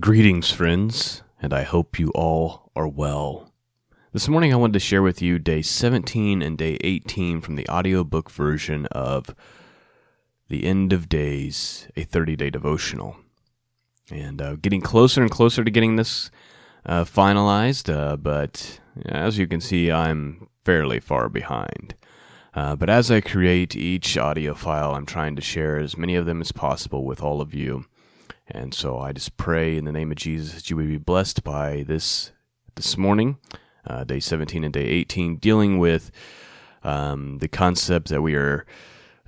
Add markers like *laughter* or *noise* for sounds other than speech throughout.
Greetings, friends, and I hope you all are well. This morning I wanted to share with you day 17 and day 18 from the audiobook version of The End of Days, a 30 day devotional. And uh, getting closer and closer to getting this uh, finalized, uh, but as you can see, I'm fairly far behind. Uh, but as I create each audio file, I'm trying to share as many of them as possible with all of you. And so I just pray in the name of Jesus that you would be blessed by this this morning, uh, day 17 and day 18, dealing with um, the concept that we are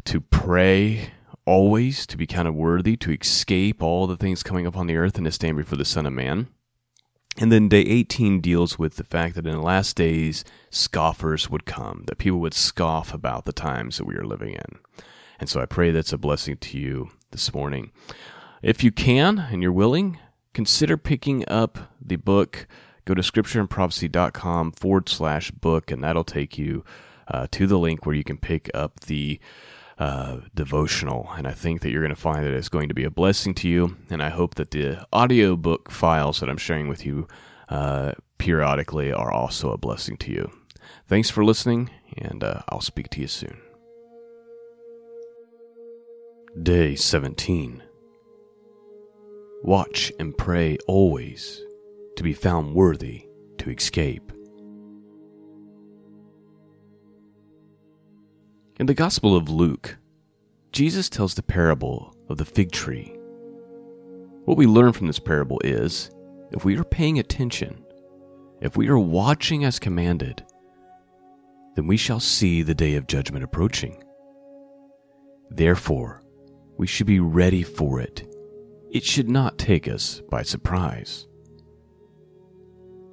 to pray always, to be kind of worthy, to escape all the things coming upon the earth, and to stand before the Son of Man. And then day 18 deals with the fact that in the last days, scoffers would come, that people would scoff about the times that we are living in. And so I pray that's a blessing to you this morning. If you can and you're willing, consider picking up the book. Go to scriptureandprophecy.com forward slash book, and that'll take you uh, to the link where you can pick up the uh, devotional. And I think that you're going to find that it's going to be a blessing to you. And I hope that the audiobook files that I'm sharing with you uh, periodically are also a blessing to you. Thanks for listening, and uh, I'll speak to you soon. Day 17 Watch and pray always to be found worthy to escape. In the Gospel of Luke, Jesus tells the parable of the fig tree. What we learn from this parable is if we are paying attention, if we are watching as commanded, then we shall see the day of judgment approaching. Therefore, we should be ready for it it should not take us by surprise.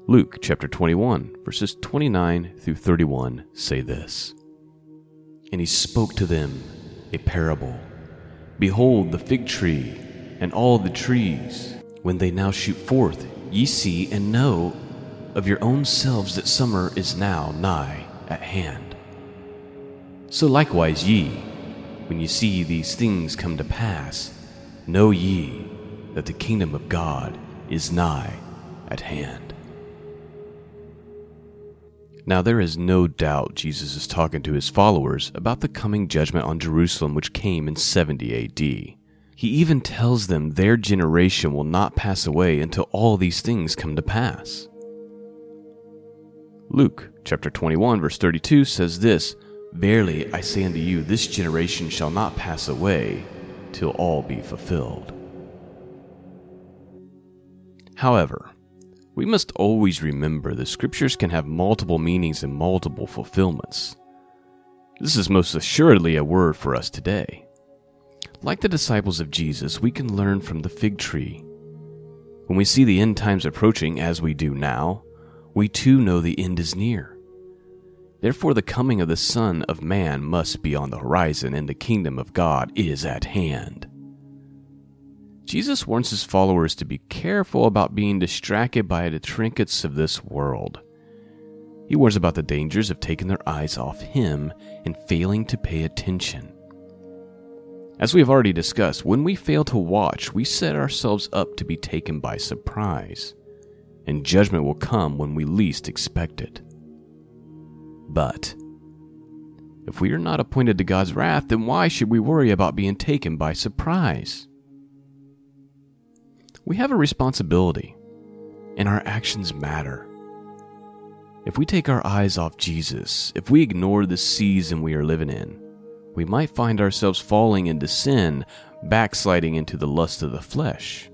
Luke chapter 21, verses 29 through 31 say this And he spoke to them a parable Behold, the fig tree and all the trees, when they now shoot forth, ye see and know of your own selves that summer is now nigh at hand. So likewise ye, when ye see these things come to pass, know ye that the kingdom of God is nigh at hand. Now, there is no doubt Jesus is talking to his followers about the coming judgment on Jerusalem, which came in 70 AD. He even tells them their generation will not pass away until all these things come to pass. Luke chapter 21 verse 32 says this, Verily I say unto you, this generation shall not pass away till all be fulfilled. However, we must always remember the scriptures can have multiple meanings and multiple fulfillments. This is most assuredly a word for us today. Like the disciples of Jesus, we can learn from the fig tree. When we see the end times approaching, as we do now, we too know the end is near. Therefore, the coming of the Son of Man must be on the horizon, and the kingdom of God is at hand. Jesus warns his followers to be careful about being distracted by the trinkets of this world. He warns about the dangers of taking their eyes off him and failing to pay attention. As we have already discussed, when we fail to watch, we set ourselves up to be taken by surprise, and judgment will come when we least expect it. But, if we are not appointed to God's wrath, then why should we worry about being taken by surprise? We have a responsibility, and our actions matter. If we take our eyes off Jesus, if we ignore the season we are living in, we might find ourselves falling into sin, backsliding into the lust of the flesh.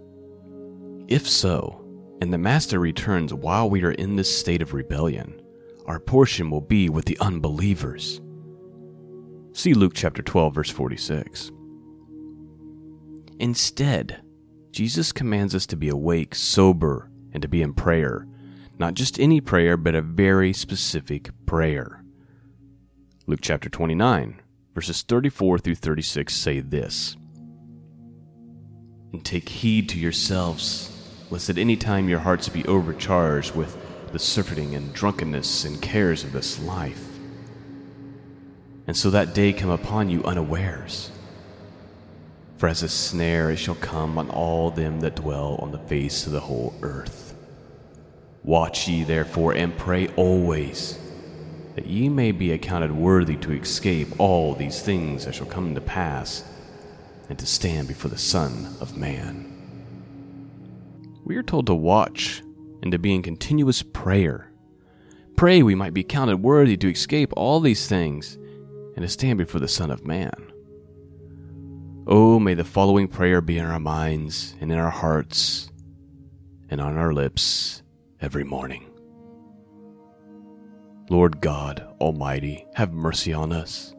If so, and the Master returns while we are in this state of rebellion, our portion will be with the unbelievers. See Luke chapter 12 verse 46. Instead, Jesus commands us to be awake, sober, and to be in prayer. Not just any prayer, but a very specific prayer. Luke chapter 29, verses 34 through 36 say this And take heed to yourselves, lest at any time your hearts be overcharged with the surfeiting and drunkenness and cares of this life. And so that day come upon you unawares For as a snare it shall come on all them that dwell on the face of the whole earth. Watch ye therefore and pray always, that ye may be accounted worthy to escape all these things that shall come to pass, and to stand before the Son of Man. We are told to watch and to be in continuous prayer. Pray we might be counted worthy to escape all these things and to stand before the Son of Man. Oh, may the following prayer be in our minds and in our hearts and on our lips every morning. Lord God Almighty, have mercy on us.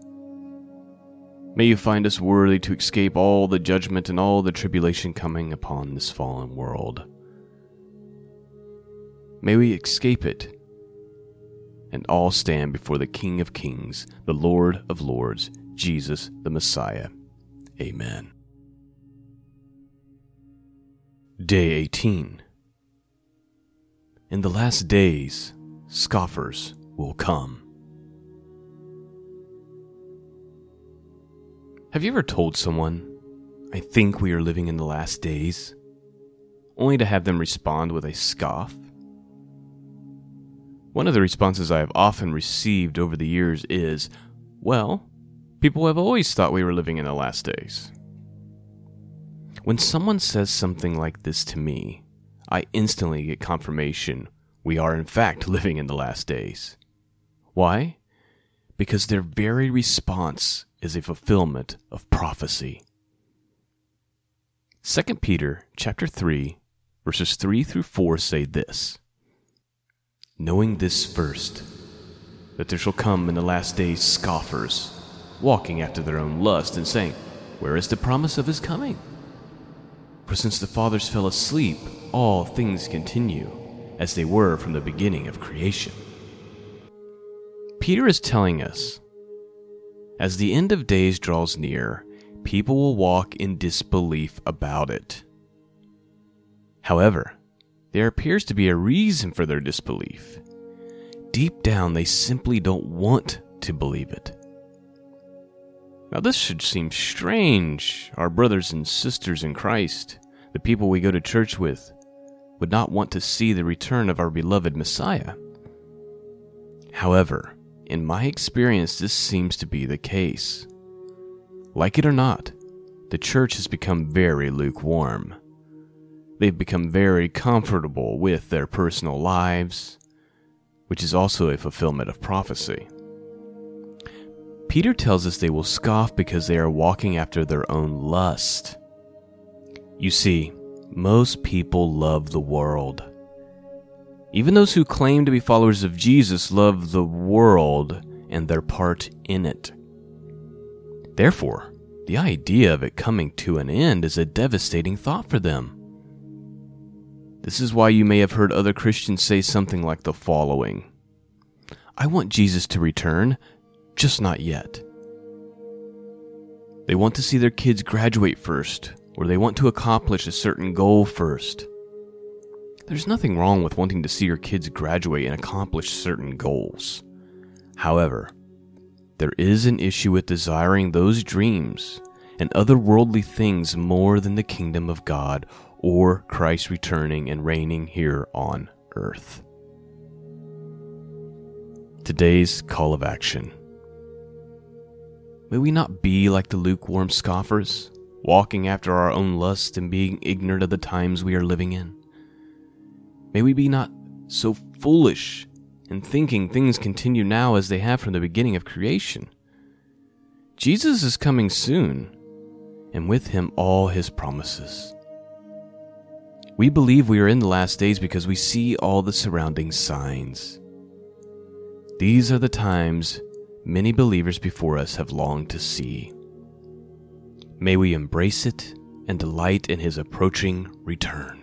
May you find us worthy to escape all the judgment and all the tribulation coming upon this fallen world. May we escape it and all stand before the King of Kings, the Lord of Lords, Jesus the Messiah. Amen. Day 18 In the last days, scoffers will come. Have you ever told someone, I think we are living in the last days, only to have them respond with a scoff? One of the responses I have often received over the years is, Well, People have always thought we were living in the last days. When someone says something like this to me, I instantly get confirmation we are in fact *laughs* living in the last days. Why? Because their very response is a fulfillment of prophecy. 2 Peter chapter 3 verses 3 through 4 say this Knowing this first that there shall come in the last days scoffers walking after their own lust, and saying, Where is the promise of his coming? For since the fathers fell asleep, all things continue as they were from the beginning of creation. Peter is telling us as the end of days draws near, people will walk in disbelief about it. However, there appears to be a reason for their disbelief. Deep down, they simply don't want to believe it. Now, this should seem strange. Our brothers and sisters in Christ, the people we go to church with, would not want to see the return of our beloved Messiah. However, in my experience, this seems to be the case. Like it or not, the church has become very lukewarm. They've become very comfortable with their personal lives, which is also a fulfillment of prophecy. Peter tells us they will scoff because they are walking after their own lust. You see, most people love the world. Even those who claim to be followers of Jesus love the world and their part in it. Therefore, the idea of it coming to an end is a devastating thought for them. This is why you may have heard other Christians say something like the following I want Jesus to return just not yet. They want to see their kids graduate first, or they want to accomplish a certain goal first. There's nothing wrong with wanting to see your kids graduate and accomplish certain goals. However, there is an issue with desiring those dreams and other worldly things more than the kingdom of God or Christ returning and reigning here on earth. Today's call of action May we not be like the lukewarm scoffers, walking after our own lust and being ignorant of the times we are living in. May we be not so foolish in thinking things continue now as they have from the beginning of creation. Jesus is coming soon, and with him all his promises. We believe we are in the last days because we see all the surrounding signs. These are the times many believers before us have longed to see. May we embrace it and delight in his approaching return.